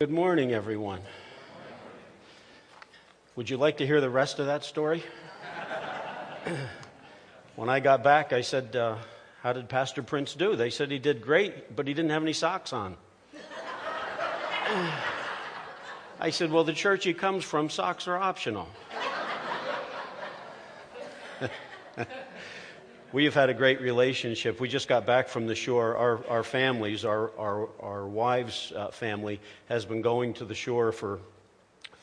Good morning, everyone. Would you like to hear the rest of that story? when I got back, I said, uh, How did Pastor Prince do? They said he did great, but he didn't have any socks on. I said, Well, the church he comes from, socks are optional. we have had a great relationship. We just got back from the shore. Our, our families, our, our, our wives' uh, family, has been going to the shore for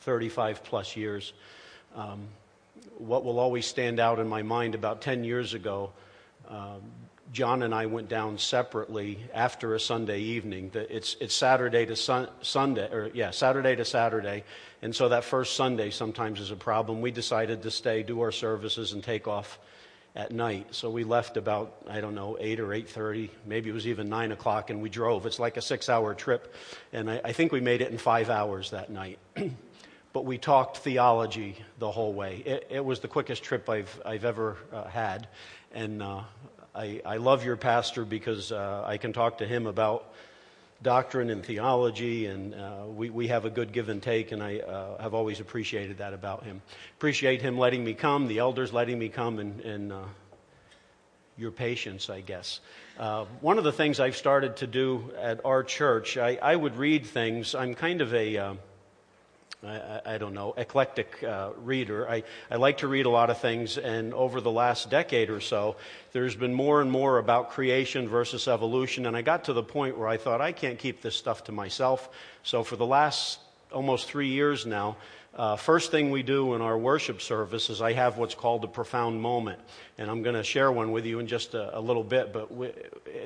35 plus years. Um, what will always stand out in my mind about 10 years ago, uh, John and I went down separately after a Sunday evening. It's, it's Saturday to sun, Sunday, or yeah, Saturday to Saturday. And so that first Sunday sometimes is a problem. We decided to stay, do our services, and take off at night. So we left about, I don't know, 8 or 8.30, maybe it was even 9 o'clock, and we drove. It's like a six-hour trip, and I, I, think we made it in five hours that night. but we talked theology the whole way. It, it was the quickest trip I've, I've ever uh, had, and uh, I, I, love your pastor because uh, I can talk to him about doctrine and theology, and uh, we, we have a good give and take, and I uh, have always appreciated that about him. Appreciate him letting me come, the elders letting me come, and, and uh, your patience, I guess. Uh, one of the things I've started to do at our church, I, I would read things. I'm kind of a uh, I, I, don't know, eclectic uh, reader. I, I like to read a lot of things, and over the last decade or so, there's been more and more about creation versus evolution, and I got to the point where I thought, I can't keep this stuff to myself. So for the last almost three years now, uh, first thing we do in our worship service is I have what's called a profound moment. And I'm going to share one with you in just a, a little bit, but we,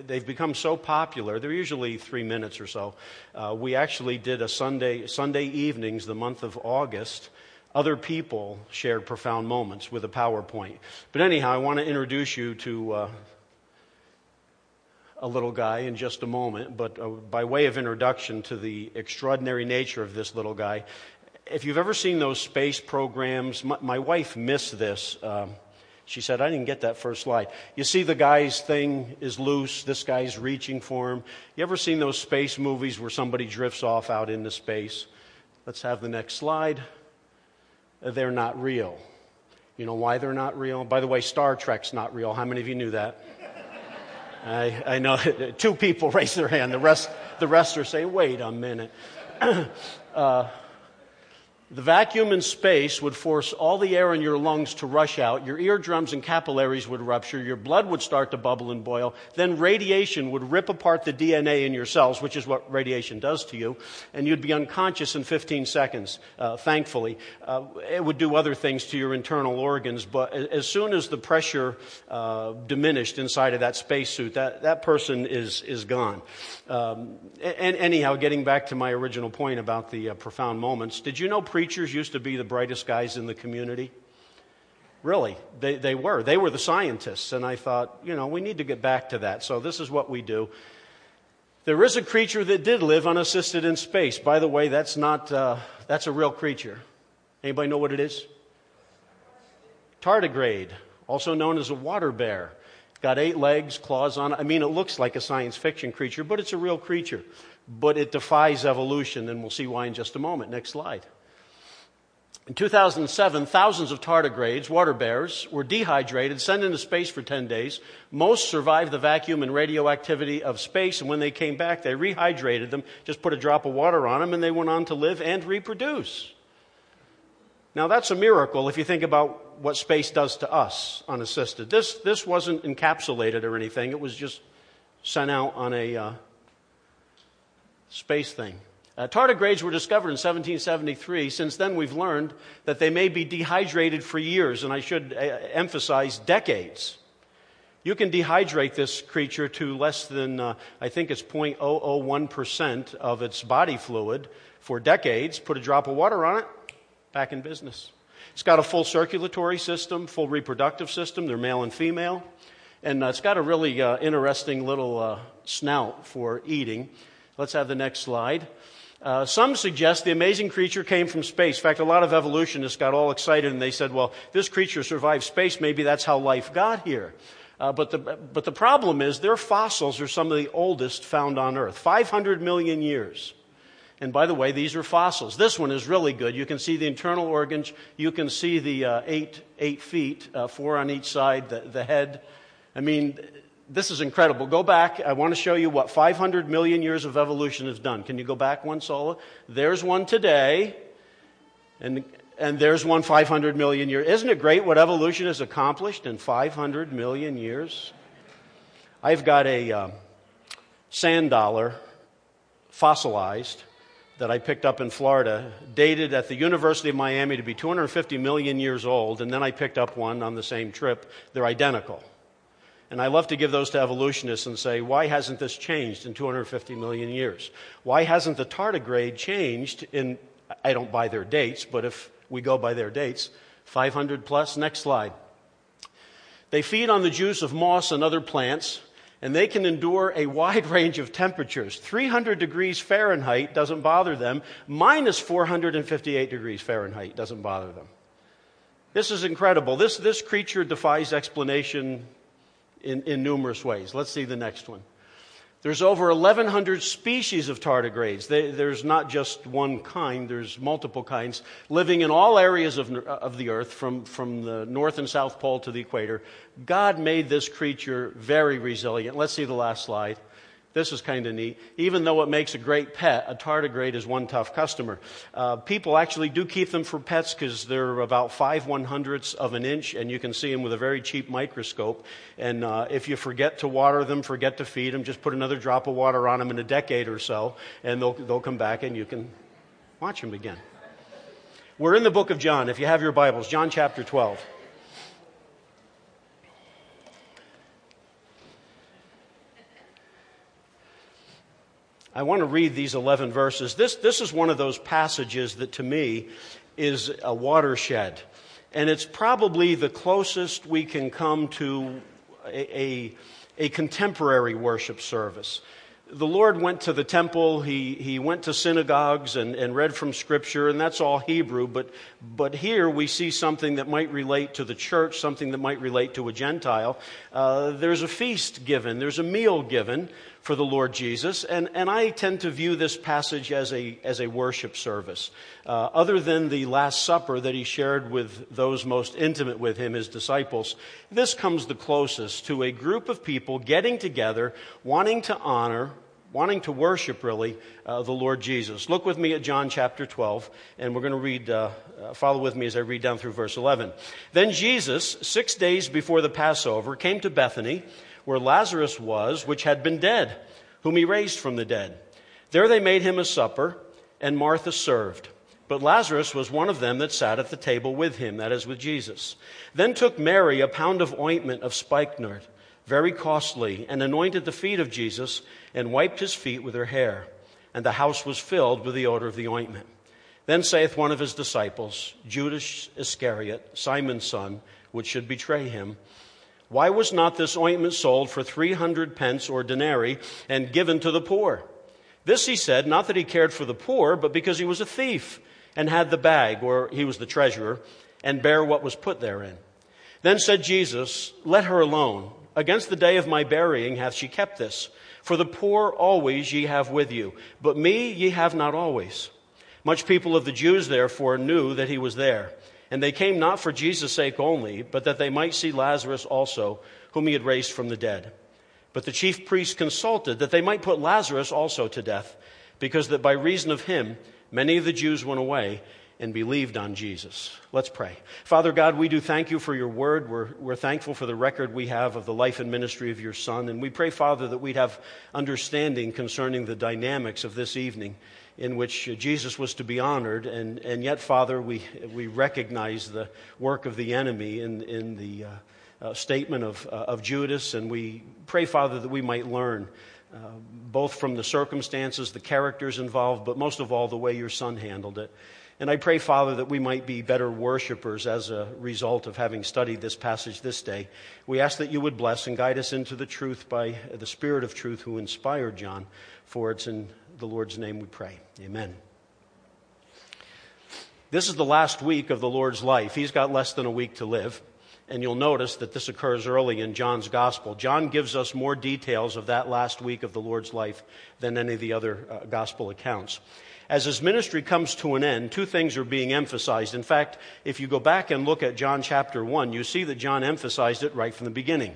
they've become so popular. They're usually three minutes or so. Uh, we actually did a Sunday, Sunday evenings, the month of August. Other people shared profound moments with a PowerPoint. But anyhow, I want to introduce you to uh, a little guy in just a moment, but uh, by way of introduction to the extraordinary nature of this little guy, if you've ever seen those space programs, my, my wife missed this. Um, she said, I didn't get that first slide. You see, the guy's thing is loose, this guy's reaching for him. You ever seen those space movies where somebody drifts off out into space? Let's have the next slide. They're not real. You know why they're not real? By the way, Star Trek's not real. How many of you knew that? I, I know two people raised their hand. The rest, the rest are saying, wait a minute. uh, the vacuum in space would force all the air in your lungs to rush out. Your eardrums and capillaries would rupture. Your blood would start to bubble and boil. Then radiation would rip apart the DNA in your cells, which is what radiation does to you. And you'd be unconscious in 15 seconds, uh, thankfully. Uh, it would do other things to your internal organs. But as soon as the pressure uh, diminished inside of that spacesuit, that, that person is, is gone. Um, and anyhow, getting back to my original point about the uh, profound moments, did you know preachers used to be the brightest guys in the community. Really, they, they were. They were the scientists. And I thought, you know, we need to get back to that. So this is what we do. There is a creature that did live unassisted in space. By the way, that's not, uh, that's a real creature. Anybody know what it is? Tardigrade, also known as a water bear. Got eight legs, claws on it. I mean, it looks like a science fiction creature, but it's a real creature. But it defies evolution, and we'll see why in just a moment. Next slide. In 2007, thousands of tardigrades, water bears, were dehydrated, sent into space for 10 days. Most survived the vacuum and radioactivity of space, and when they came back, they rehydrated them, just put a drop of water on them, and they went on to live and reproduce. Now, that's a miracle if you think about what space does to us unassisted. This, this wasn't encapsulated or anything, it was just sent out on a uh, space thing. Uh, tardigrades were discovered in 1773. Since then, we've learned that they may be dehydrated for years, and I should uh, emphasize decades. You can dehydrate this creature to less than, uh, I think it's 0.001% of its body fluid for decades, put a drop of water on it, back in business. It's got a full circulatory system, full reproductive system. They're male and female. And uh, it's got a really uh, interesting little uh, snout for eating. Let's have the next slide. Uh, some suggest the amazing creature came from space. In fact, a lot of evolutionists got all excited and they said, well, this creature survived space. Maybe that's how life got here. Uh, but, the, but the problem is their fossils are some of the oldest found on Earth 500 million years. And by the way, these are fossils. This one is really good. You can see the internal organs. You can see the uh, eight, eight feet, uh, four on each side, the, the head. I mean, this is incredible. Go back. I want to show you what 500 million years of evolution has done. Can you go back one, Sola? There's one today. And, and there's one 500 million years. Isn't it great what evolution has accomplished in 500 million years? I've got a um, sand dollar fossilized that I picked up in Florida, dated at the University of Miami to be 250 million years old, and then I picked up one on the same trip. They're identical. And I love to give those to evolutionists and say, why hasn't this changed in 250 million years? Why hasn't the tardigrade changed in, I don't buy their dates, but if we go by their dates, 500 plus? Next slide. They feed on the juice of moss and other plants and they can endure a wide range of temperatures. 300 degrees Fahrenheit doesn't bother them, minus 458 degrees Fahrenheit doesn't bother them. This is incredible. This, this creature defies explanation in, in numerous ways. Let's see the next one. There's over 1,100 species of tardigrades. They, there's not just one kind, there's multiple kinds living in all areas of, of the earth, from, from the North and South Pole to the equator. God made this creature very resilient. Let's see the last slide. This is kind of neat. Even though it makes a great pet, a tardigrade is one tough customer. Uh, people actually do keep them for pets because they're about five one hundredths of an inch, and you can see them with a very cheap microscope. And uh, if you forget to water them, forget to feed them, just put another drop of water on them in a decade or so, and they'll, they'll come back and you can watch them again. We're in the book of John. If you have your Bibles, John chapter 12. I want to read these 11 verses. This, this is one of those passages that to me is a watershed. And it's probably the closest we can come to a, a, a contemporary worship service the Lord went to the temple, he, he went to synagogues and, and read from Scripture, and that's all Hebrew. But, but here we see something that might relate to the church, something that might relate to a Gentile. Uh, there's a feast given, there's a meal given for the Lord Jesus, and, and I tend to view this passage as a, as a worship service. Uh, other than the Last Supper that he shared with those most intimate with him, his disciples, this comes the closest to a group of people getting together, wanting to honor, wanting to worship really uh, the Lord Jesus. Look with me at John chapter 12, and we're going to read, uh, uh, follow with me as I read down through verse 11. Then Jesus, six days before the Passover, came to Bethany where Lazarus was, which had been dead, whom he raised from the dead. There they made him a supper, and Martha served. But Lazarus was one of them that sat at the table with him, that is, with Jesus. Then took Mary a pound of ointment of spikenard, very costly, and anointed the feet of Jesus, and wiped his feet with her hair. And the house was filled with the odor of the ointment. Then saith one of his disciples, Judas Iscariot, Simon's son, which should betray him, why was not this ointment sold for 300 pence or denarii and given to the poor? This he said, not that he cared for the poor, but because he was a thief and had the bag, or he was the treasurer, and bare what was put therein. Then said Jesus, Let her alone. Against the day of my burying hath she kept this. For the poor always ye have with you, but me ye have not always. Much people of the Jews therefore knew that he was there. And they came not for Jesus' sake only, but that they might see Lazarus also, whom he had raised from the dead. But the chief priests consulted that they might put Lazarus also to death, because that by reason of him many of the Jews went away and believed on Jesus. Let's pray. Father God, we do thank you for your word. We're, we're thankful for the record we have of the life and ministry of your Son. And we pray, Father, that we'd have understanding concerning the dynamics of this evening in which Jesus was to be honored. And, and yet, Father, we, we recognize the work of the enemy in, in the uh, uh, statement of, uh, of Judas. And we pray, Father, that we might learn uh, both from the circumstances, the characters involved, but most of all, the way your son handled it. And I pray, Father, that we might be better worshipers as a result of having studied this passage this day. We ask that you would bless and guide us into the truth by the Spirit of truth who inspired John, for it's in the Lord's name we pray. Amen. This is the last week of the Lord's life. He's got less than a week to live. And you'll notice that this occurs early in John's gospel. John gives us more details of that last week of the Lord's life than any of the other uh, gospel accounts. As his ministry comes to an end, two things are being emphasized. In fact, if you go back and look at John chapter 1, you see that John emphasized it right from the beginning.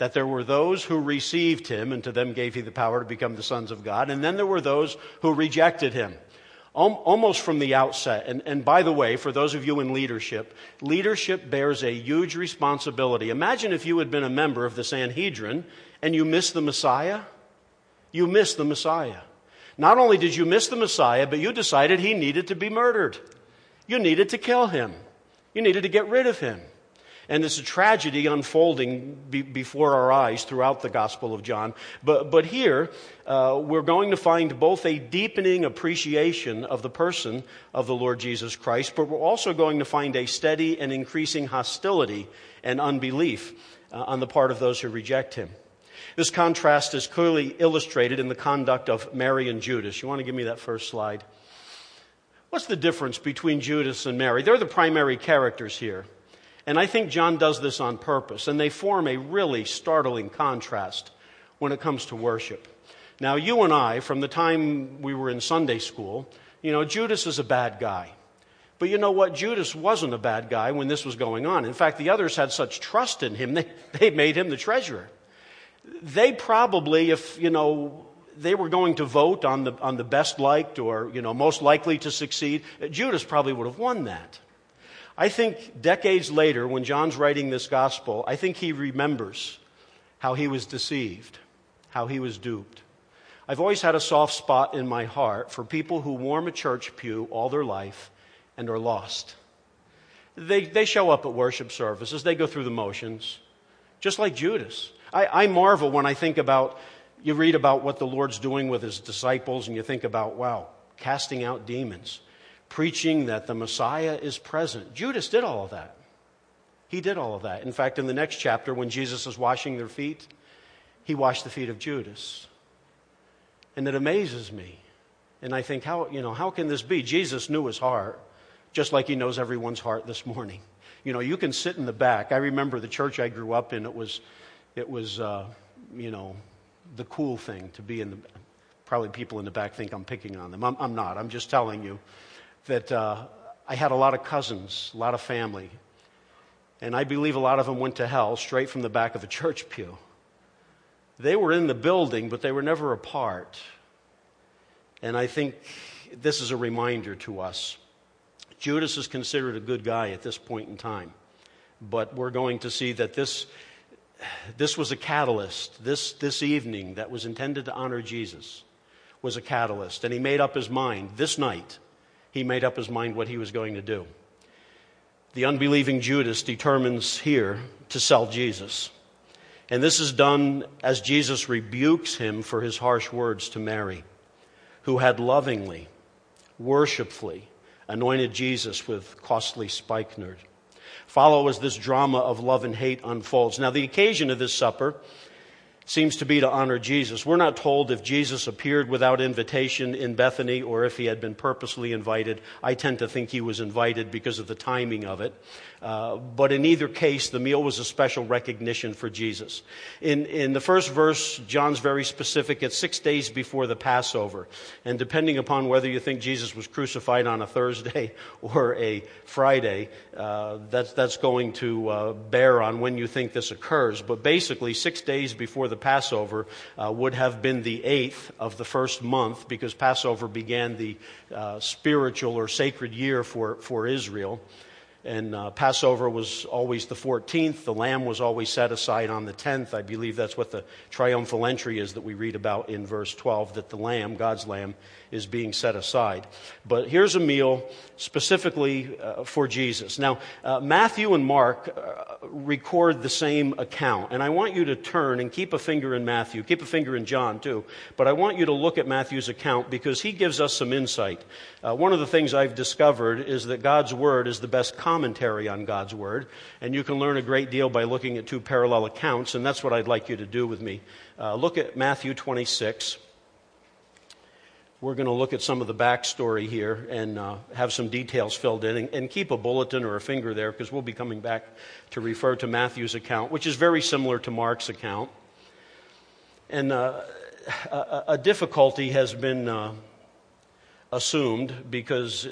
That there were those who received him, and to them gave he the power to become the sons of God, and then there were those who rejected him almost from the outset. And, and by the way, for those of you in leadership, leadership bears a huge responsibility. Imagine if you had been a member of the Sanhedrin and you missed the Messiah. You missed the Messiah. Not only did you miss the Messiah, but you decided he needed to be murdered. You needed to kill him. You needed to get rid of him. And it's a tragedy unfolding be, before our eyes throughout the Gospel of John. But, but here, uh, we're going to find both a deepening appreciation of the person of the Lord Jesus Christ, but we're also going to find a steady and increasing hostility and unbelief uh, on the part of those who reject him. This contrast is clearly illustrated in the conduct of Mary and Judas. You want to give me that first slide? What's the difference between Judas and Mary? They're the primary characters here. And I think John does this on purpose, and they form a really startling contrast when it comes to worship. Now, you and I, from the time we were in Sunday school, you know, Judas is a bad guy. But you know what? Judas wasn't a bad guy when this was going on. In fact, the others had such trust in him, they, they made him the treasurer. They probably, if, you know, they were going to vote on the, on the best liked or, you know, most likely to succeed, Judas probably would have won that. I think decades later, when John's writing this gospel, I think he remembers how he was deceived, how he was duped. I've always had a soft spot in my heart for people who warm a church pew all their life and are lost. They, they show up at worship services, they go through the motions, just like Judas. I, I marvel when I think about, you read about what the Lord's doing with his disciples, and you think about, wow, casting out demons preaching that the Messiah is present. Judas did all of that. He did all of that. In fact, in the next chapter, when Jesus is washing their feet, he washed the feet of Judas. And it amazes me. And I think, how, you know, how can this be? Jesus knew his heart, just like he knows everyone's heart this morning. You know, you can sit in the back. I remember the church I grew up in, it was, it was uh, you know, the cool thing to be in the. Probably people in the back think I'm picking on them. I'm, I'm not. I'm just telling you that uh, I had a lot of cousins, a lot of family. And I believe a lot of them went to hell straight from the back of a church pew. They were in the building, but they were never a part. And I think this is a reminder to us. Judas is considered a good guy at this point in time. But we're going to see that this, this was a catalyst. This, this evening that was intended to honor Jesus was a catalyst. And he made up his mind this night he made up his mind what he was going to do. The unbelieving Judas determines here to sell Jesus. And this is done as Jesus rebukes him for his harsh words to Mary, who had lovingly, worshipfully anointed Jesus with costly spikenard. Follow as this drama of love and hate unfolds. Now, the occasion of this supper seems to be to honor Jesus. We're not told if Jesus appeared without invitation in Bethany or if he had been purposely invited. I tend to think he was invited because of the timing of it. Uh, but in either case, the meal was a special recognition for Jesus. In, in the first verse, John's very specific. It's six days before the Passover. And depending upon whether you think Jesus was crucified on a Thursday or a Friday, uh, that's, that's going to uh, bear on when you think this occurs. But basically, six days before the Passover uh, would have been the eighth of the first month because Passover began the uh, spiritual or sacred year for, for Israel. And uh, Passover was always the 14th. The lamb was always set aside on the 10th. I believe that's what the triumphal entry is that we read about in verse 12 that the lamb, God's lamb, is being set aside. But here's a meal specifically uh, for Jesus. Now, uh, Matthew and Mark uh, record the same account. And I want you to turn and keep a finger in Matthew, keep a finger in John too. But I want you to look at Matthew's account because he gives us some insight. Uh, one of the things I've discovered is that God's Word is the best commentary on God's Word. And you can learn a great deal by looking at two parallel accounts. And that's what I'd like you to do with me. Uh, look at Matthew 26 we're going to look at some of the backstory here and uh, have some details filled in and, and, keep a bulletin or a finger there because we'll be coming back to refer to Matthew's account, which is very similar to Mark's account. And uh, a, a, difficulty has been uh, assumed because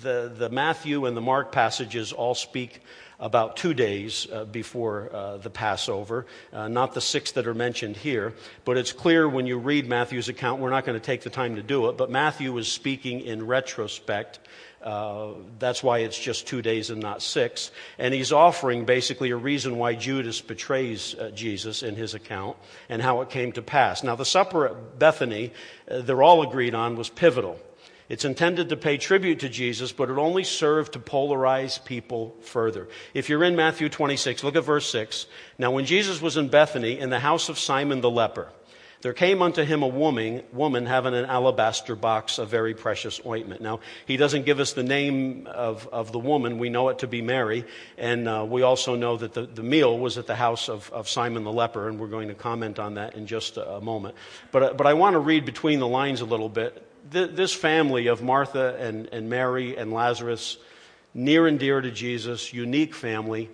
the, the Matthew and the Mark passages all speak about two days uh, before uh, the Passover, uh, not the six that are mentioned here. But it's clear when you read Matthew's account, we're not going to take the time to do it, but Matthew is speaking in retrospect. Uh, that's why it's just two days and not six. And he's offering basically a reason why Judas betrays uh, Jesus in his account and how it came to pass. Now, the supper at Bethany, uh, they're all agreed on, was pivotal. It's intended to pay tribute to Jesus, but it only served to polarize people further. If you're in Matthew 26, look at verse 6. Now, when Jesus was in Bethany, in the house of Simon the leper, there came unto him a woman, woman having an alabaster box of very precious ointment. Now, he doesn't give us the name of, of the woman. We know it to be Mary. And uh, we also know that the, the meal was at the house of, of Simon the leper. And we're going to comment on that in just a, a moment. But, uh, but I want to read between the lines a little bit th- this family of Martha and, and Mary and Lazarus, near and dear to Jesus, unique family,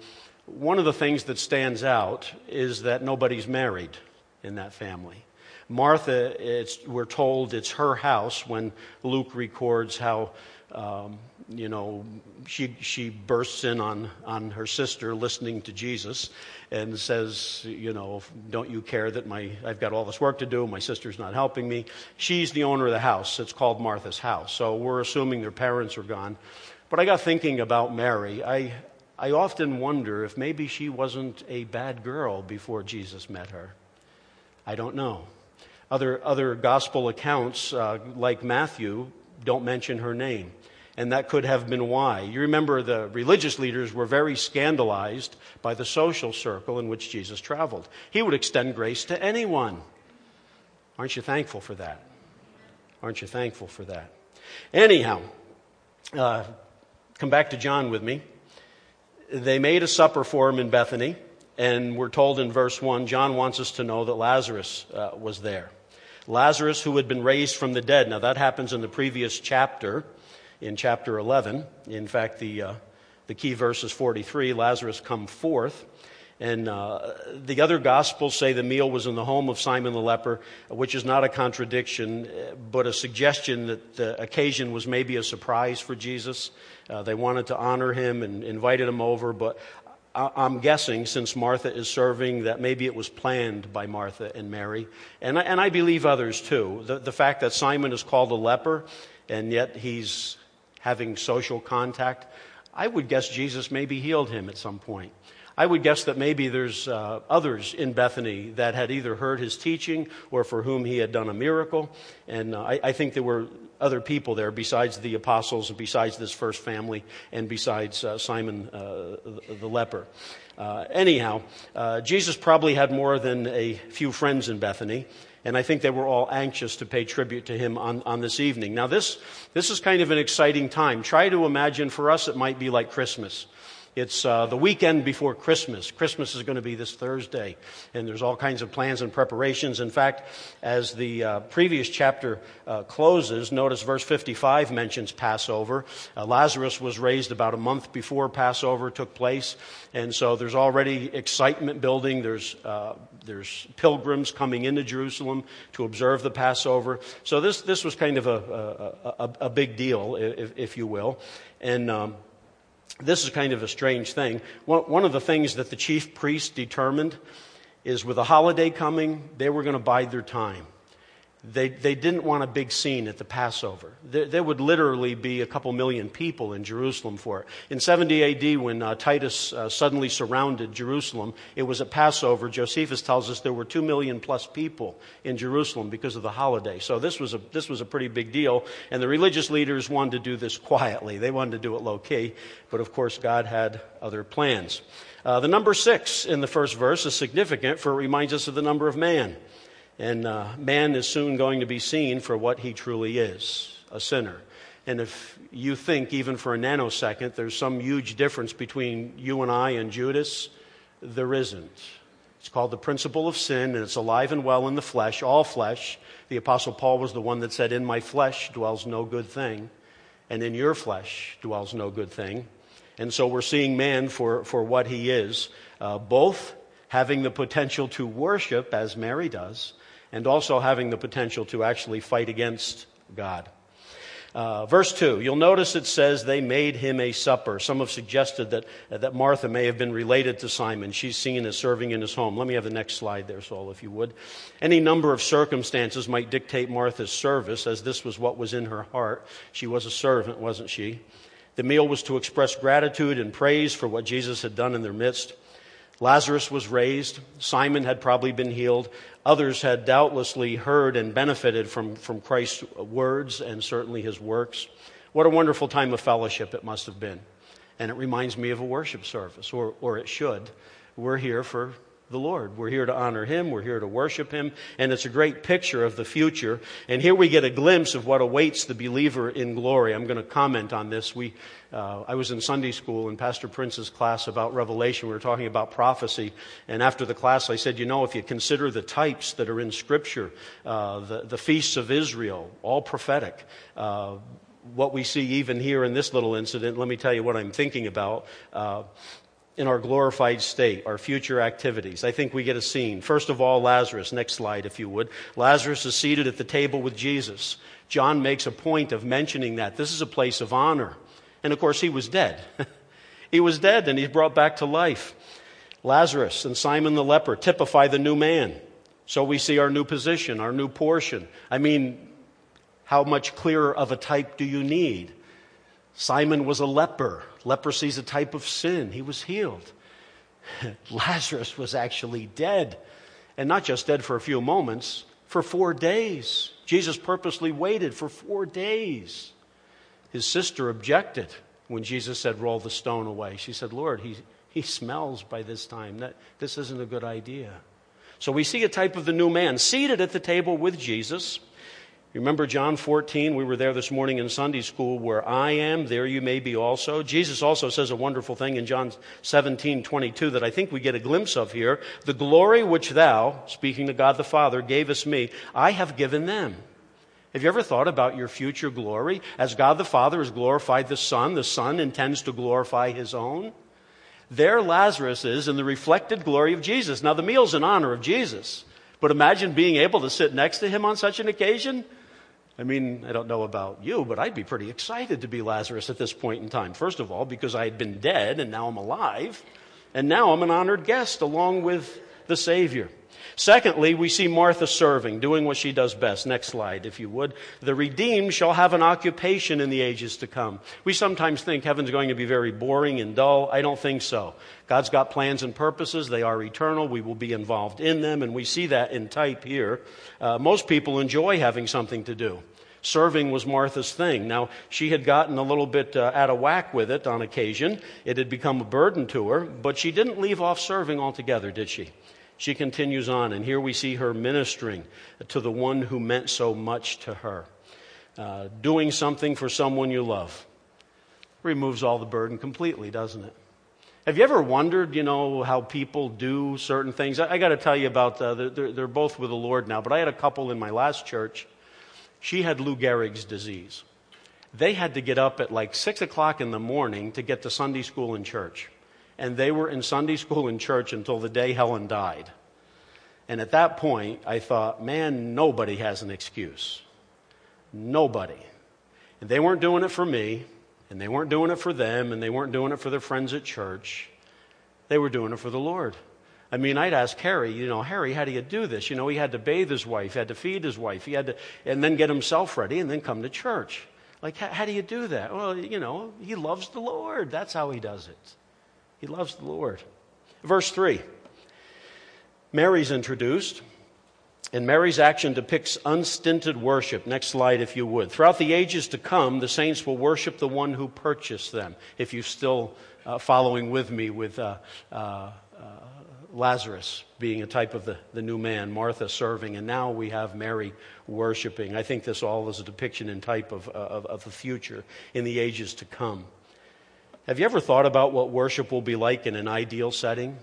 one of the things that stands out is that nobody's married in that family. Martha, we're told it's her house when Luke records how um, you know, she, she bursts in on, on her sister listening to Jesus and says, you know, don't you care that my, I've got all this work to do, my sister's not helping me. She's the owner of the house. It's called Martha's house. So we're assuming their parents are gone. But I got thinking about Mary. I, I often wonder if maybe she wasn't a bad girl before Jesus met her. I don't know. Other, other gospel accounts, uh, like Matthew, don't mention her name and that could have been why. You remember the religious leaders were very scandalized by the social circle in which Jesus traveled. He would extend grace to anyone. Aren't you thankful for that? Aren't you thankful for that? Anyhow, uh, come back to John with me. They made a supper for him in Bethany, and we're told in verse 1 John wants us to know that Lazarus uh, was there. Lazarus, who had been raised from the dead. Now, that happens in the previous chapter in chapter 11. In fact, the, uh, the key verse is 43 Lazarus come forth. And uh, the other gospels say the meal was in the home of Simon the leper, which is not a contradiction, but a suggestion that the occasion was maybe a surprise for Jesus. Uh, they wanted to honor him and invited him over, but I'm guessing, since Martha is serving, that maybe it was planned by Martha and Mary. And I, and I believe others too. The, the fact that Simon is called a leper, and yet he's having social contact. I would guess Jesus maybe healed him at some point. I would guess that maybe there's uh, others in Bethany that had either heard his teaching or for whom he had done a miracle. And uh, I, I, think there were other people there besides the apostles and besides this first family and besides uh, Simon uh, the, the, leper. Uh, anyhow, uh, Jesus probably had more than a few friends in Bethany and I think they were all anxious to pay tribute to him on, on this evening. Now, this, this is kind of an exciting time. Try to imagine for us it might be like Christmas. It's uh, the weekend before Christmas. Christmas is going to be this Thursday, and there's all kinds of plans and preparations. In fact, as the uh, previous chapter uh, closes, notice verse 55 mentions Passover. Uh, Lazarus was raised about a month before Passover took place, and so there's already excitement building. There's uh, there's pilgrims coming into Jerusalem to observe the Passover. So this this was kind of a a, a, a big deal, if, if, you will, and. Um, this is kind of a strange thing. One of the things that the chief priests determined is with a holiday coming, they were going to bide their time. They, they didn't want a big scene at the Passover. There, there, would literally be a couple million people in Jerusalem for it. In 70 AD, when uh, Titus uh, suddenly surrounded Jerusalem, it was at Passover. Josephus tells us there were two million plus people in Jerusalem because of the holiday. So this was a, this was a pretty big deal. And the religious leaders wanted to do this quietly. They wanted to do it low key. But of course, God had other plans. Uh, the number six in the first verse is significant for it reminds us of the number of man. And uh, man is soon going to be seen for what he truly is a sinner. And if you think, even for a nanosecond, there's some huge difference between you and I and Judas, there isn't. It's called the principle of sin, and it's alive and well in the flesh, all flesh. The Apostle Paul was the one that said, In my flesh dwells no good thing, and in your flesh dwells no good thing. And so we're seeing man for, for what he is, uh, both having the potential to worship, as Mary does, and also having the potential to actually fight against God. Uh, verse 2, you'll notice it says they made him a supper. Some have suggested that, that Martha may have been related to Simon. She's seen as serving in his home. Let me have the next slide there, Saul, if you would. Any number of circumstances might dictate Martha's service, as this was what was in her heart. She was a servant, wasn't she? The meal was to express gratitude and praise for what Jesus had done in their midst. Lazarus was raised. Simon had probably been healed. Others had doubtlessly heard and benefited from, from Christ's words and certainly his works. What a wonderful time of fellowship it must have been. And it reminds me of a worship service, or, or it should. We're here for the Lord. We're here to honor Him. We're here to worship Him. And it's a great picture of the future. And here we get a glimpse of what awaits the believer in glory. I'm going to comment on this. We, uh, I was in Sunday school in Pastor Prince's class about Revelation. We were talking about prophecy. And after the class, I said, you know, if you consider the types that are in Scripture, uh, the, the feasts of Israel, all prophetic, uh, what we see even here in this little incident, let me tell you what I'm thinking about. In our glorified state, our future activities. I think we get a scene. First of all, Lazarus. Next slide, if you would. Lazarus is seated at the table with Jesus. John makes a point of mentioning that. This is a place of honor. And of course, he was dead. he was dead and he's brought back to life. Lazarus and Simon the leper typify the new man. So we see our new position, our new portion. I mean, how much clearer of a type do you need? Simon was a leper. Leprosy is a type of sin. He was healed. Lazarus was actually dead. And not just dead for a few moments, for four days. Jesus purposely waited for four days. His sister objected when Jesus said, Roll the stone away. She said, Lord, he, he smells by this time. That, this isn't a good idea. So we see a type of the new man seated at the table with Jesus. Remember John 14? We were there this morning in Sunday school. Where I am, there you may be also. Jesus also says a wonderful thing in John 17, 22 that I think we get a glimpse of here. The glory which thou, speaking to God the Father, gavest me, I have given them. Have you ever thought about your future glory? As God the Father has glorified the Son, the Son intends to glorify his own. There Lazarus is in the reflected glory of Jesus. Now, the meal's in honor of Jesus, but imagine being able to sit next to him on such an occasion. I mean, I don't know about you, but I'd be pretty excited to be Lazarus at this point in time. First of all, because I had been dead and now I'm alive, and now I'm an honored guest along with the Savior. Secondly, we see Martha serving, doing what she does best. Next slide, if you would. The redeemed shall have an occupation in the ages to come. We sometimes think heaven's going to be very boring and dull. I don't think so. God's got plans and purposes. They are eternal. We will be involved in them, and we see that in type here. Uh, most people enjoy having something to do. Serving was Martha's thing. Now, she had gotten a little bit uh, out of whack with it on occasion. It had become a burden to her, but she didn't leave off serving altogether, did she? She continues on, and here we see her ministering to the one who meant so much to her. Uh, doing something for someone you love removes all the burden completely, doesn't it? Have you ever wondered, you know, how people do certain things? I, I got to tell you about, uh, they're, they're both with the Lord now, but I had a couple in my last church. She had Lou Gehrig's disease. They had to get up at like 6 o'clock in the morning to get to Sunday school and church and they were in Sunday school and church until the day Helen died. And at that point, I thought, man, nobody has an excuse. Nobody. And they weren't doing it for me, and they weren't doing it for them, and they weren't doing it for their friends at church. They were doing it for the Lord. I mean, I'd ask Harry, you know, Harry, how do you do this? You know, he had to bathe his wife, he had to feed his wife, he had to, and then get himself ready and then come to church. Like, how, how do you do that? Well, you know, he loves the Lord. That's how he does it. He loves the Lord. Verse 3 Mary's introduced, and Mary's action depicts unstinted worship. Next slide, if you would. Throughout the ages to come, the saints will worship the one who purchased them. If you're still uh, following with me with uh, uh, uh Lazarus being a type of the, the new man, Martha serving, and now we have Mary worshiping. I think this all is a depiction and type of, of, of the future in the ages to come. Have you ever thought about what worship will be like in an ideal setting?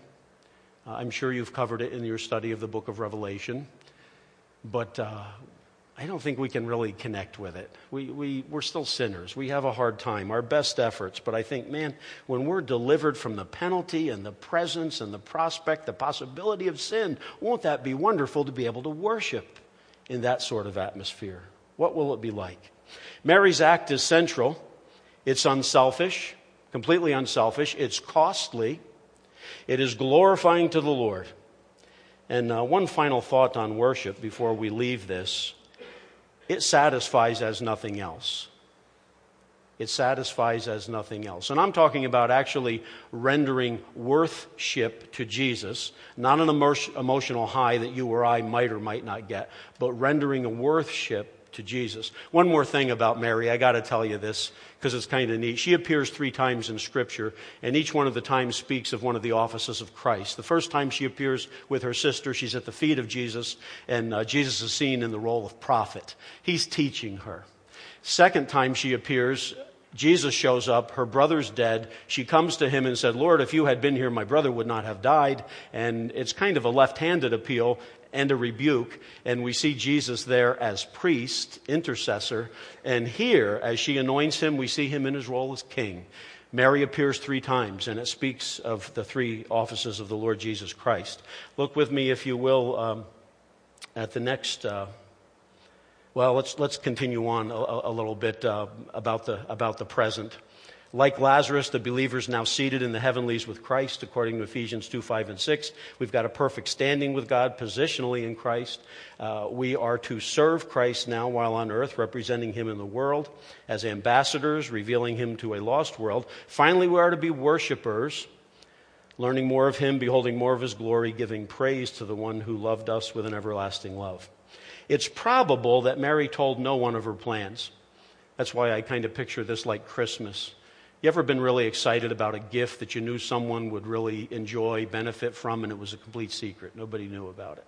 Uh, I'm sure you've covered it in your study of the book of Revelation, but uh, I don't think we can really connect with it. We, we, we're still sinners. We have a hard time, our best efforts. But I think, man, when we're delivered from the penalty and the presence and the prospect, the possibility of sin, won't that be wonderful to be able to worship in that sort of atmosphere? What will it be like? Mary's act is central, it's unselfish, completely unselfish, it's costly, it is glorifying to the Lord. And uh, one final thought on worship before we leave this it satisfies as nothing else. It satisfies as nothing else. And I'm talking about actually rendering worthship to Jesus, not an emotional high that you or I might or might not get, but rendering a worthship to Jesus. One more thing about Mary, I got to tell you this because it's kind of neat. She appears three times in Scripture, and each one of the times speaks of one of the offices of Christ. The first time she appears with her sister, she's at the feet of Jesus, and uh, Jesus is seen in the role of prophet. He's teaching her. Second time she appears, Jesus shows up, her brother's dead. She comes to him and said, Lord, if you had been here, my brother would not have died. And it's kind of a left handed appeal and a rebuke. And we see Jesus there as priest, intercessor. And here, as she anoints him, we see him in his role as king. Mary appears three times, and it speaks of the three offices of the Lord Jesus Christ. Look with me, if you will, um, at the next. Uh, well, let's, let's continue on a, a little bit uh, about, the, about the present. Like Lazarus, the believers now seated in the heavenlies with Christ, according to Ephesians 2 5 and 6. We've got a perfect standing with God positionally in Christ. Uh, we are to serve Christ now while on earth, representing him in the world as ambassadors, revealing him to a lost world. Finally, we are to be worshipers, learning more of him, beholding more of his glory, giving praise to the one who loved us with an everlasting love. It's probable that Mary told no one of her plans. That's why I kind of picture this like Christmas. You ever been really excited about a gift that you knew someone would really enjoy, benefit from, and it was a complete secret? Nobody knew about it.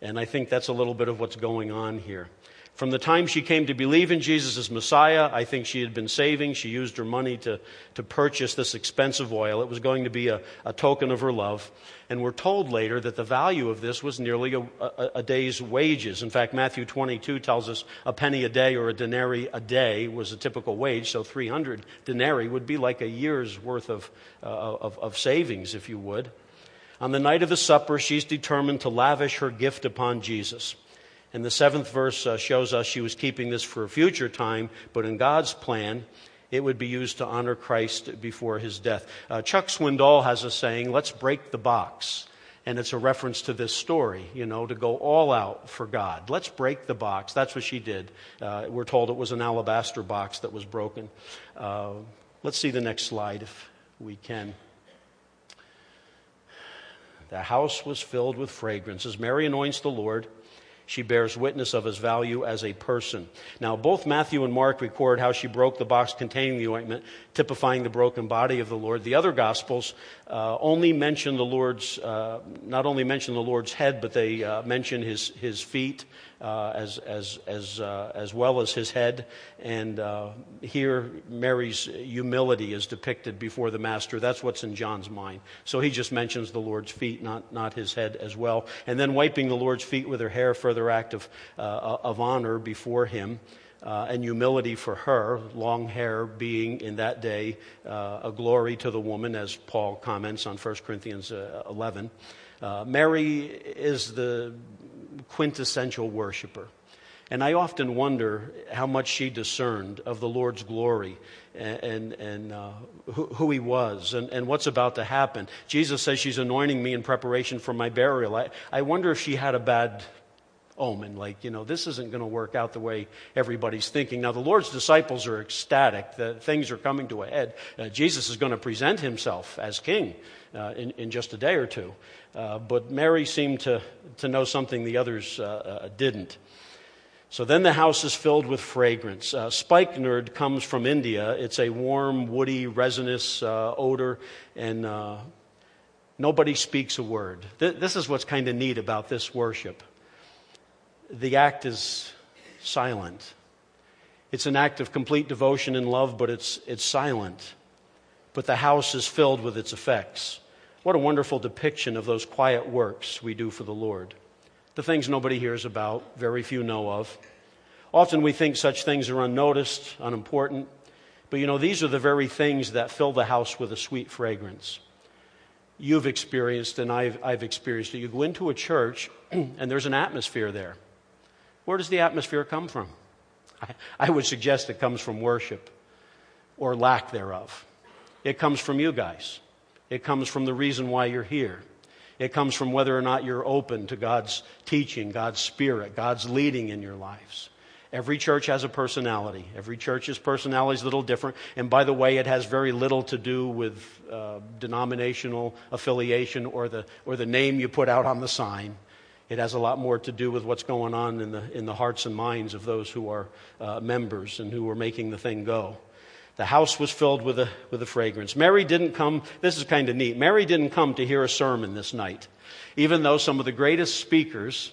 And I think that's a little bit of what's going on here. From the time she came to believe in Jesus as Messiah, I think she had been saving. She used her money to, to purchase this expensive oil. It was going to be a, a token of her love. And we're told later that the value of this was nearly a, a, a, day's wages. In fact, Matthew 22 tells us a penny a day or a denarii a day was a typical wage, so 300 denarii would be like a year's worth of, uh, of, of savings, if you would. On the night of the supper, she's determined to lavish her gift upon Jesus. And the seventh verse uh, shows us she was keeping this for a future time, but in God's plan, it would be used to honor Christ before his death. Uh, Chuck Swindoll has a saying, let's break the box. And it's a reference to this story, you know, to go all out for God. Let's break the box. That's what she did. Uh, we're told it was an alabaster box that was broken. Uh, let's see the next slide if we can. The house was filled with fragrances. Mary anoints the Lord. She bears witness of his value as a person. Now, both Matthew and Mark record how she broke the box containing the ointment, typifying the broken body of the Lord. The other Gospels uh, only mention the Lord's, uh, not only mention the Lord's head, but they uh, mention his, his feet as, as, as, uh, as well as his head. And uh, here, Mary's humility is depicted before the Master. That's what's in John's mind. So he just mentions the Lord's feet, not, not his head as well. And then wiping the Lord's feet with her hair, further act of, uh, of honor before him. Uh, and humility for her, long hair being in that day uh, a glory to the woman, as Paul comments on 1 Corinthians uh, 11. Uh, Mary is the quintessential worshiper. And I often wonder how much she discerned of the Lord's glory and, and, uh, who, who, he was and, and, what's about to happen. Jesus says she's anointing me in preparation for my burial. I, I wonder if she had a bad omen, like, you know, this isn't going to work out the way everybody's thinking. Now, the Lord's disciples are ecstatic that things are coming to a head. Uh, Jesus is going to present himself as king uh, in, in just a day or two. Uh, but Mary seemed to, to know something the others uh, uh, didn't. So then the house is filled with fragrance. Uh, spikenard comes from India. It's a warm, woody, resinous uh, odor, and nobody speaks a word. Th- this is what's kind of neat about this worship. The act is silent. It's an act of complete devotion and love, but it's, it's silent. But the house is filled with its effects. What a wonderful depiction of those quiet works we do for the Lord. The things nobody hears about, very few know of. Often we think such things are unnoticed, unimportant, but you know, these are the very things that fill the house with a sweet fragrance. You've experienced, and I've, I've experienced it. You go into a church, and there's an atmosphere there. Where does the atmosphere come from? I, I would suggest it comes from worship or lack thereof. It comes from you guys. It comes from the reason why you're here. It comes from whether or not you're open to God's teaching, God's Spirit, God's leading in your lives. Every church has a personality. Every church's personality is a little different. And by the way, it has very little to do with uh, denominational affiliation or the, or the name you put out on the sign. It has a lot more to do with what's going on in the, in the hearts and minds of those who are uh, members and who are making the thing go. The house was filled with a, with a fragrance. Mary didn't come, this is kind of neat. Mary didn't come to hear a sermon this night, even though some of the greatest speakers,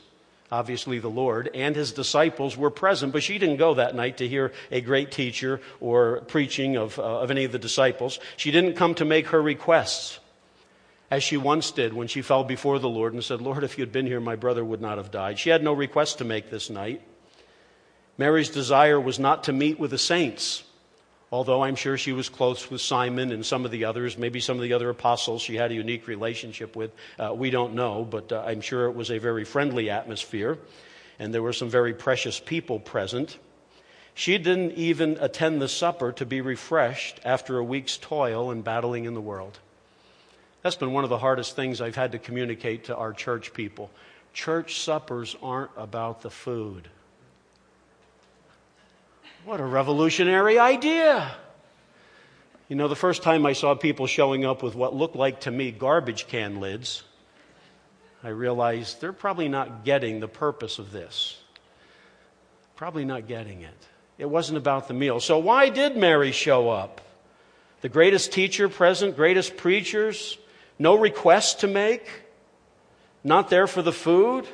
obviously the Lord, and his disciples were present, but she didn't go that night to hear a great teacher or preaching of, uh, of any of the disciples. She didn't come to make her requests, as she once did when she fell before the Lord and said, Lord, if you'd been here, my brother would not have died. She had no request to make this night. Mary's desire was not to meet with the saints although I'm sure she was close with Simon and some of the others, maybe some of the other apostles she had a unique relationship with. Uh, we don't know, but uh, I'm sure it was a very friendly atmosphere, and there were some very precious people present. She didn't even attend the supper to be refreshed after a week's toil and battling in the world. That's been one of the hardest things I've had to communicate to our church people. Church suppers aren't about the food. What a revolutionary idea! You know, the first time I saw people showing up with what looked like to me garbage can lids, I realized they're probably not getting the purpose of this. Probably not getting it. It wasn't about the meal. So, why did Mary show up? The greatest teacher present, greatest preachers, no request to make, not there for the food.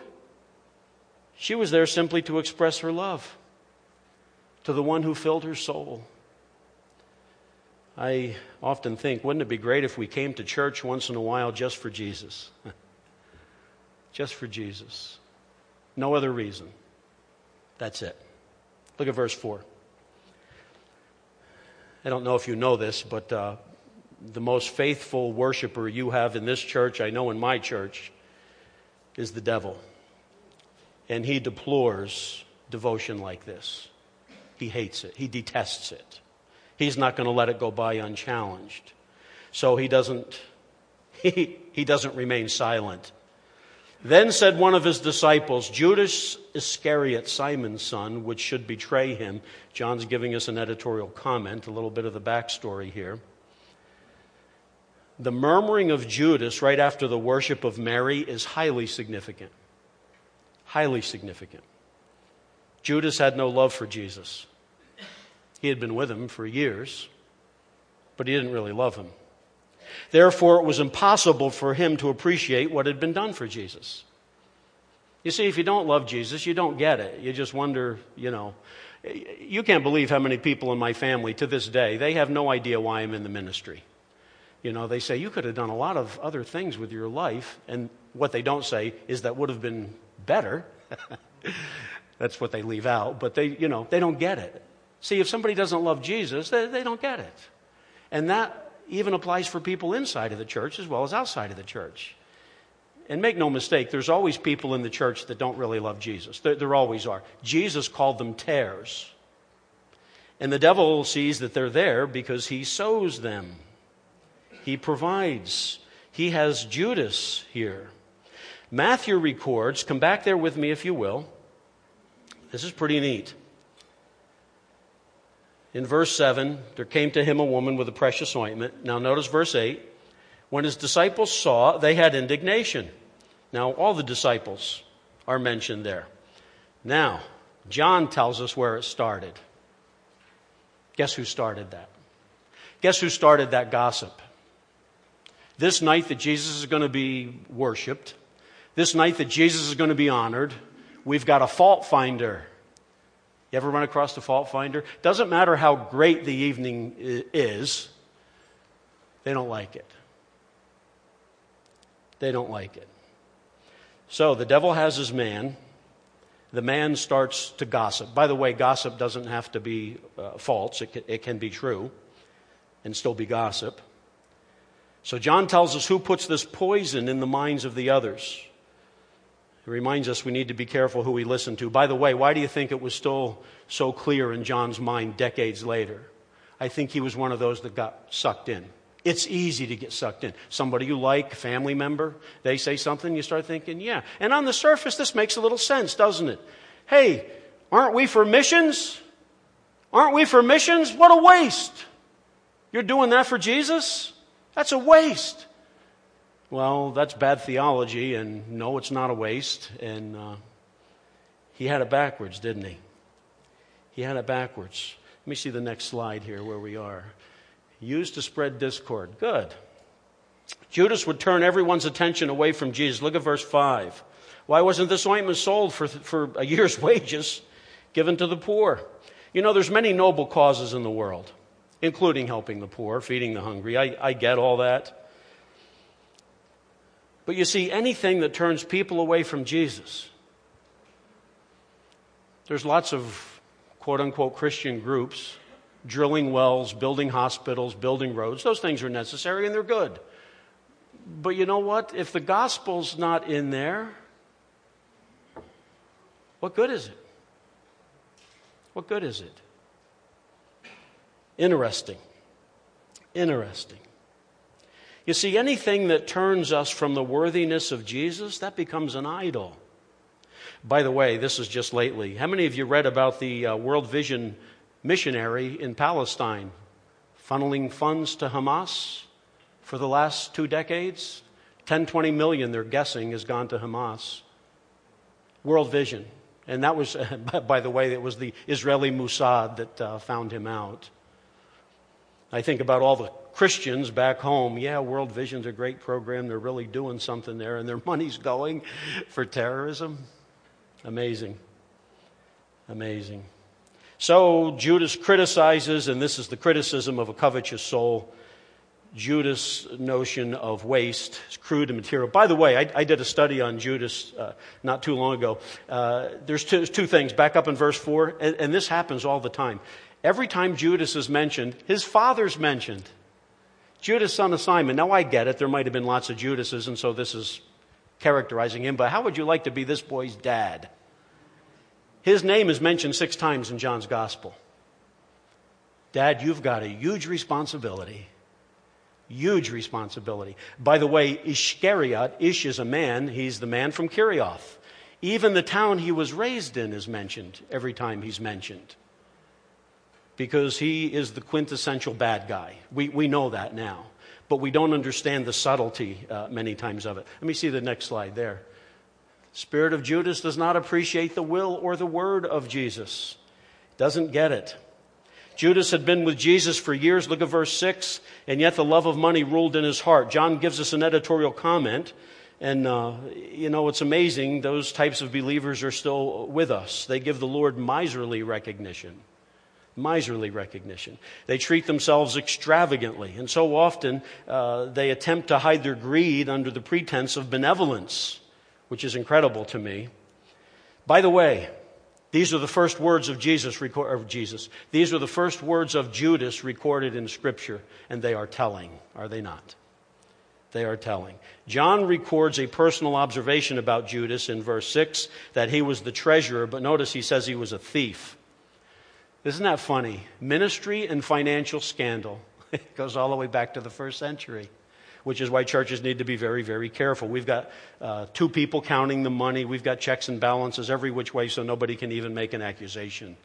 She was there simply to express her love to the one who filled her soul. I often think, wouldn't it be great if we came to church once in a while just for Jesus? just for Jesus. No other reason. That's it. Look at verse 4. I don't know if you know this, but uh, the most faithful worshiper you have in this church, I know in my church, is the devil. And he deplores devotion like this. He hates it. He detests it. He's not going to let it go by unchallenged. So he doesn't, he, he doesn't remain silent. Then said one of his disciples, Judas Iscariot, Simon's son, which should betray him. John's giving us an editorial comment, a little bit of the backstory here. The murmuring of Judas right after the worship of Mary is highly significant. Highly significant. Judas had no love for Jesus. He had been with him for years, but he didn't really love him. Therefore, it was impossible for him to appreciate what had been done for Jesus. You see, if you don't love Jesus, you don't get it. You just wonder, you know. You can't believe how many people in my family to this day, they have no idea why I'm in the ministry. You know, they say, you could have done a lot of other things with your life. And what they don't say is that would have been better. That's what they leave out. But they, you know, they don't get it. See, if somebody doesn't love Jesus, they, they don't get it. And that even applies for people inside of the church as well as outside of the church. And make no mistake, there's always people in the church that don't really love Jesus. There, there, always are. Jesus called them tares. And the devil sees that they're there because he sows them, he provides. He has Judas here. Matthew records, come back there with me if you will. This is pretty neat. In verse 7, there came to him a woman with a precious ointment. Now, notice verse 8. When his disciples saw, they had indignation. Now, all the disciples are mentioned there. Now, John tells us where it started. Guess who started that? Guess who started that gossip? This night that Jesus is going to be worshiped, this night that Jesus is going to be honored, we've got a fault finder. You ever run across a fault finder? Doesn't matter how great the evening is, they don't like it. They don't like it. So the devil has his man. The man starts to gossip. By the way, gossip doesn't have to be uh, false, it can, it can be true and still be gossip. So John tells us who puts this poison in the minds of the others. He reminds us we need to be careful who we listen to. By the way, why do you think it was still so clear in John's mind decades later? I think he was one of those that got sucked in. It's easy to get sucked in. Somebody you like, family member, they say something, you start thinking, yeah. And on the surface, this makes a little sense, doesn't it? Hey, aren't we for missions? Aren't we for missions? What a waste. You're doing that for Jesus? That's a waste. Well, that's bad theology, and no, it's not a waste. And uh, he had it backwards, didn't he? He had it backwards. Let me see the next slide here where we are. Used to spread discord. Good. Judas would turn everyone's attention away from Jesus. Look at verse 5. Why wasn't this ointment sold for, for a year's wages given to the poor? You know, there's many noble causes in the world, including helping the poor, feeding the hungry. I, I get all that. But you see, anything that turns people away from Jesus, there's lots of quote unquote Christian groups drilling wells, building hospitals, building roads. Those things are necessary and they're good. But you know what? If the gospel's not in there, what good is it? What good is it? Interesting. Interesting. You see, anything that turns us from the worthiness of Jesus, that becomes an idol. By the way, this is just lately. How many of you read about the uh, World Vision missionary in Palestine funneling funds to Hamas for the last two decades? 10, 20 million, they're guessing, has gone to Hamas. World Vision. And that was, by the way, it was the Israeli Mossad that uh, found him out. I think about all the Christians back home, yeah, World Vision's a great program. They're really doing something there, and their money's going for terrorism. Amazing. Amazing. So Judas criticizes, and this is the criticism of a covetous soul. Judas' notion of waste, crude and material. By the way, I, I did a study on Judas uh, not too long ago. Uh, there's, two, there's, two, things. Back up in verse 4, and, and this happens all the time. Every time Judas is mentioned, his father's mentioned. Judas, son of Simon. Now I get it. There might have been lots of Judases, and so this is characterizing him. But how would you like to be this boy's dad? His name is mentioned six times in John's gospel. Dad, you've got a huge responsibility. Huge responsibility. By the way, Ishkariot, Ish is a man, he's the man from Kerioth. Even the town he was raised in is mentioned every time he's mentioned because he is the quintessential bad guy. We, we know that now, but we don't understand the subtlety uh, many times of it. Let me see the next slide there. Spirit of Judas does not appreciate the will or the word of Jesus, doesn't get it. Judas had been with Jesus for years. Look at verse 6. And yet the love of money ruled in his heart. John gives us an editorial comment. And, uh, you know, it's amazing. Those types of believers are still with us. They give the Lord miserly recognition miserly recognition. They treat themselves extravagantly, and so often uh, they attempt to hide their greed under the pretense of benevolence, which is incredible to me. By the way, these are the first words of Jesus, of Jesus. These are the first words of Judas recorded in Scripture, and they are telling, are they not? They are telling. John records a personal observation about Judas in verse 6 that he was the treasurer, but notice he says he was a thief. Isn't that funny? Ministry and financial scandal. It goes all the way back to the first century, which is why churches need to be very, very careful. We've got uh, two people counting the money, we've got checks and balances every which way so nobody can even make an accusation.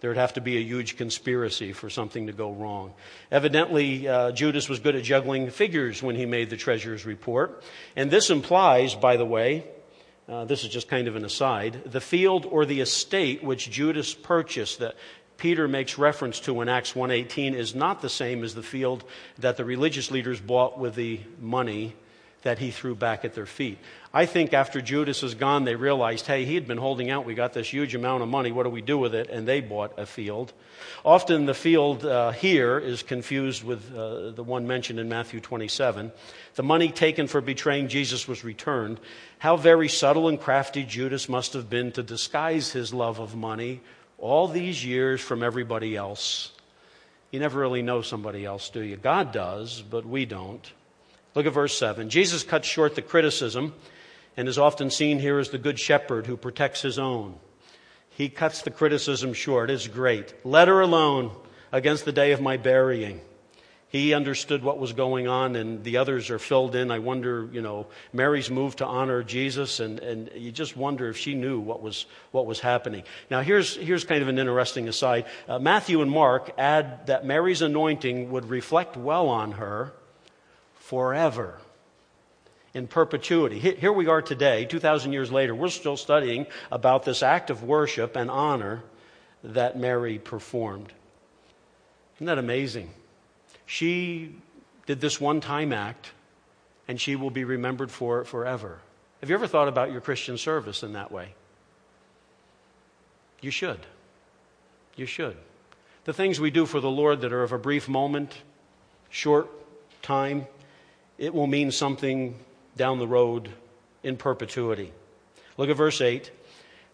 There'd have to be a huge conspiracy for something to go wrong. Evidently, uh, Judas was good at juggling figures when he made the treasurer's report. And this implies, by the way, uh, this is just kind of an aside, the field or the estate which Judas purchased, that Peter makes reference to in Acts 1:18 is not the same as the field that the religious leaders bought with the money that he threw back at their feet. I think after Judas is gone, they realized, hey, he had been holding out. We got this huge amount of money. What do we do with it? And they bought a field. Often the field uh, here is confused with uh, the one mentioned in Matthew 27. The money taken for betraying Jesus was returned. How very subtle and crafty Judas must have been to disguise his love of money all these years from everybody else. You never really know somebody else, do you? God does, but we don't. Look at verse 7. Jesus cuts short the criticism and is often seen here as the good shepherd who protects his own. He cuts the criticism short. It's great. Let her alone against the day of my burying. He understood what was going on, and the others are filled in. I wonder, you know, Mary's moved to honor Jesus, and, and you just wonder if she knew what was, what was happening. Now, here's, here's kind of an interesting aside. Uh, Matthew and Mark add that Mary's anointing would reflect well on her forever in perpetuity. Here we are today, 2,000 years later, we're still studying about this act of worship and honor that Mary performed. Isn't that amazing? She did this one time act, and she will be remembered for it forever. Have you ever thought about your Christian service in that way? You should. You should. The things we do for the Lord that are of a brief moment, short time, it will mean something down the road in perpetuity. Look at verse 8.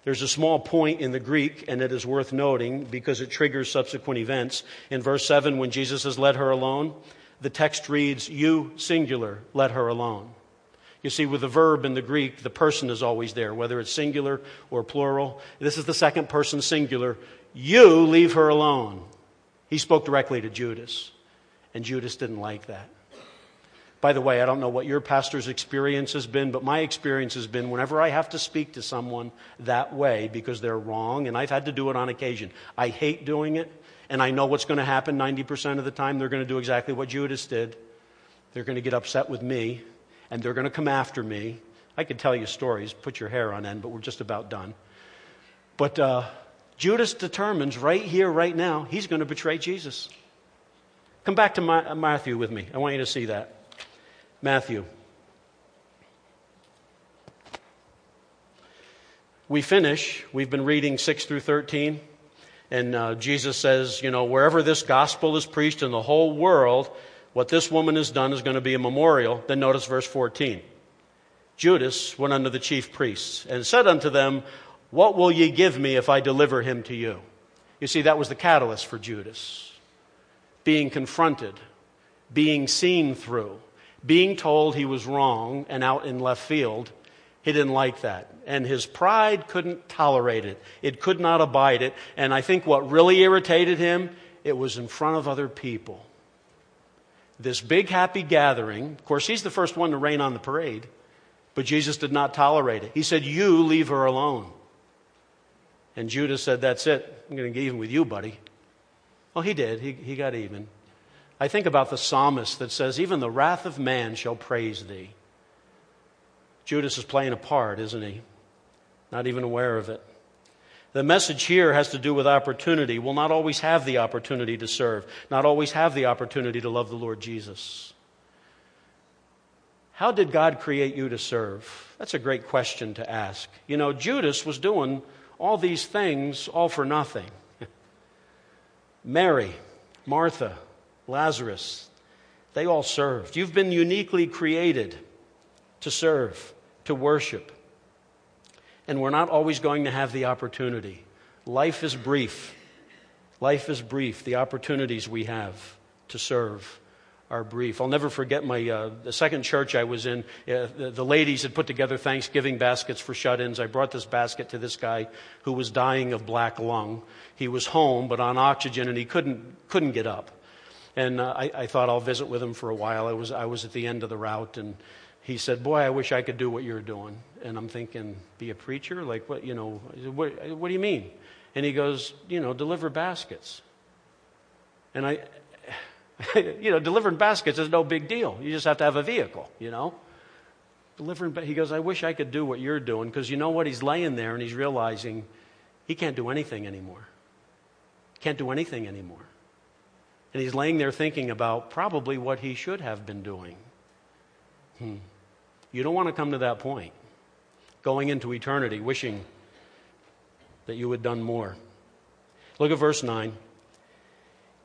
There's a small point in the Greek, and it is worth noting because it triggers subsequent events. In verse 7, when Jesus has let her alone, the text reads, You, singular, let her alone. You see, with the verb in the Greek, the person is always there, whether it's singular or plural. This is the second person singular. You leave her alone. He spoke directly to Judas, and Judas didn't like that. By the way, I don't know what your pastor's experience has been, but my experience has been whenever I have to speak to someone that way because they're wrong, and I've had to do it on occasion. I hate doing it, and I know what's going to happen 90% of the time. They're going to do exactly what Judas did. They're going to get upset with me, and they're going to come after me. I could tell you stories, put your hair on end, but we're just about done. But uh, Judas determines right here, right now, he's going to betray Jesus. Come back to Matthew with me. I want you to see that. Matthew. We finish, we've been reading 6 through 13, and uh, Jesus says, you know, wherever this gospel is preached in the whole world, what this woman has done is going to be a memorial. Then notice verse 14. Judas went unto the chief priests and said unto them, What will ye give me if I deliver him to you? You see, that was the catalyst for Judas. Being confronted, being seen through being told he was wrong and out in left field, he didn't like that. And his pride couldn't tolerate it. It could not abide it. And I think what really irritated him, it was in front of other people. This big happy gathering, of course, he's the first one to rain on the parade, but Jesus did not tolerate it. He said, You leave her alone. And Judas said, That's it. I'm going to get even with you, buddy. Well, he did. He, he got even. I think about the psalmist that says, Even the wrath of man shall praise thee. Judas is playing a part, isn't he? Not even aware of it. The message here has to do with opportunity. We'll not always have the opportunity to serve, not always have the opportunity to love the Lord Jesus. How did God create you to serve? That's a great question to ask. You know, Judas was doing all these things all for nothing. Mary, Martha, Lazarus. They all served. You've been uniquely created to serve, to worship. And we're not always going to have the opportunity. Life is brief. Life is brief. The opportunities we have to serve are brief. I'll never forget my uh, the second church I was in. Uh, the, the, ladies had put together Thanksgiving baskets for shut-ins. I brought this basket to this guy who was dying of black lung. He was home but on oxygen and he couldn't couldn't get up. And uh, I, I, thought I'll visit with him for a while. I was, I was at the end of the route, and he said, Boy, I wish I could do what you're doing. And I'm thinking, Be a preacher? Like, what, you know, what, what do you mean? And he goes, You know, deliver baskets. And I, you know, delivering baskets is no big deal. You just have to have a vehicle, you know. Delivering, he goes, I wish I could do what you're doing because you know what? He's laying there and he's realizing he can't do anything anymore. Can't do anything anymore. And he's laying there thinking about probably what he should have been doing. Hmm. You don't want to come to that point, going into eternity wishing that you had done more. Look at verse 9.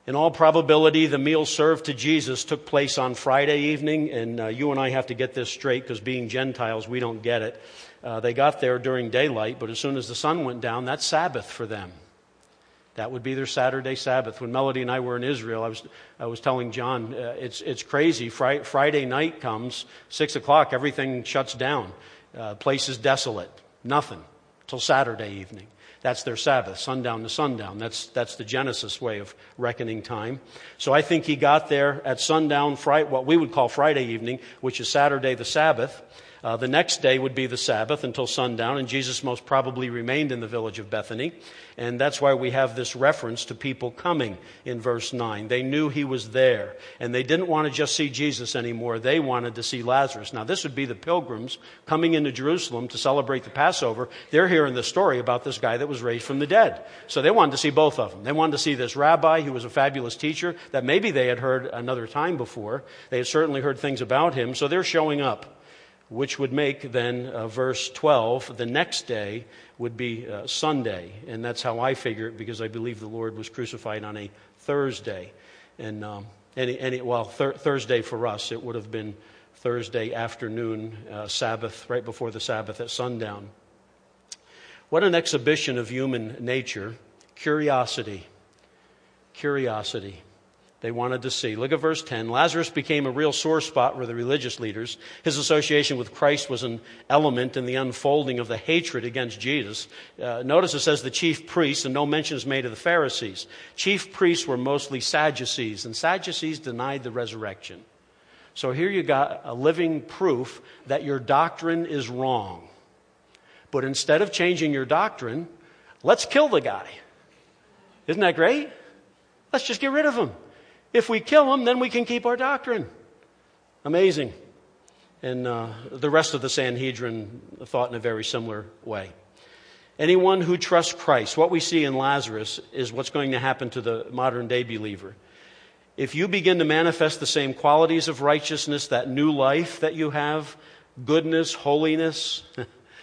In all probability, the meal served to Jesus took place on Friday evening, and uh, you and I have to get this straight because being Gentiles, we don't get it. Uh, they got there during daylight, but as soon as the sun went down, that's Sabbath for them. That would be their Saturday Sabbath. When Melody and I were in Israel, I was, I was telling John, uh, it's, it's crazy. Fri- Friday night comes, 6 o'clock, everything shuts down. Uh, place is desolate. Nothing till Saturday evening. That's their Sabbath, sundown to sundown. That's, that's the Genesis way of reckoning time. So I think he got there at sundown, Friday, what we would call Friday evening, which is Saturday the Sabbath. Uh, the next day would be the Sabbath until sundown, and Jesus most probably remained in the village of Bethany. And that's why we have this reference to people coming in verse 9. They knew he was there, and they didn't want to just see Jesus anymore. They wanted to see Lazarus. Now, this would be the pilgrims coming into Jerusalem to celebrate the Passover. They're hearing the story about this guy that was raised from the dead. So they wanted to see both of them. They wanted to see this rabbi who was a fabulous teacher that maybe they had heard another time before. They had certainly heard things about him, so they're showing up which would make then uh, verse 12, the next day would be uh, Sunday. And that's how I figure it because I believe the Lord was crucified on a Thursday. And, um, any, any, well, thir- Thursday for us, it would have been Thursday afternoon, uh, Sabbath, right before the Sabbath at sundown. What an exhibition of human nature. Curiosity. Curiosity they wanted to see. Look at verse 10. Lazarus became a real sore spot for the religious leaders. His association with Christ was an element in the unfolding of the hatred against Jesus. Uh, notice it says the chief priests, and no mention is made of the Pharisees. Chief priests were mostly Sadducees, and Sadducees denied the resurrection. So here you got a living proof that your doctrine is wrong. But instead of changing your doctrine, let's kill the guy. Isn't that great? Let's just get rid of him. If we kill him, then we can keep our doctrine. Amazing. And uh, the rest of the Sanhedrin thought in a very similar way. Anyone who trusts Christ, what we see in Lazarus is what's going to happen to the modern day believer. If you begin to manifest the same qualities of righteousness, that new life that you have, goodness, holiness,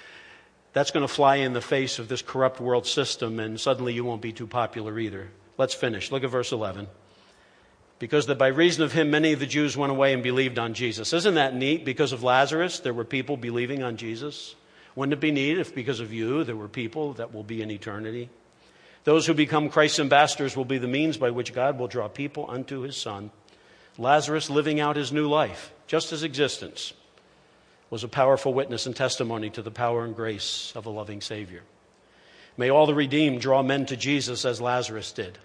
that's going to fly in the face of this corrupt world system, and suddenly you won't be too popular either. Let's finish. Look at verse 11 because that by reason of him many of the Jews went away and believed on Jesus. Isn't that neat? Because of Lazarus, there were people believing on Jesus. Wouldn't it be neat if because of you there were people that will be in eternity? Those who become Christ's ambassadors will be the means by which God will draw people unto his Son. Lazarus living out his new life, just his existence, was a powerful witness and testimony to the power and grace of a loving Savior. May all the redeemed draw men to Jesus as Lazarus did.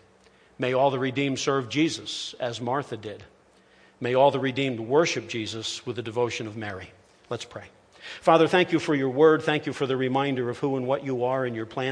May all the redeemed serve Jesus as Martha did. May all the redeemed worship Jesus with the devotion of Mary. Let's pray. Father, thank you for your word. Thank you for the reminder of who and what you are and your plan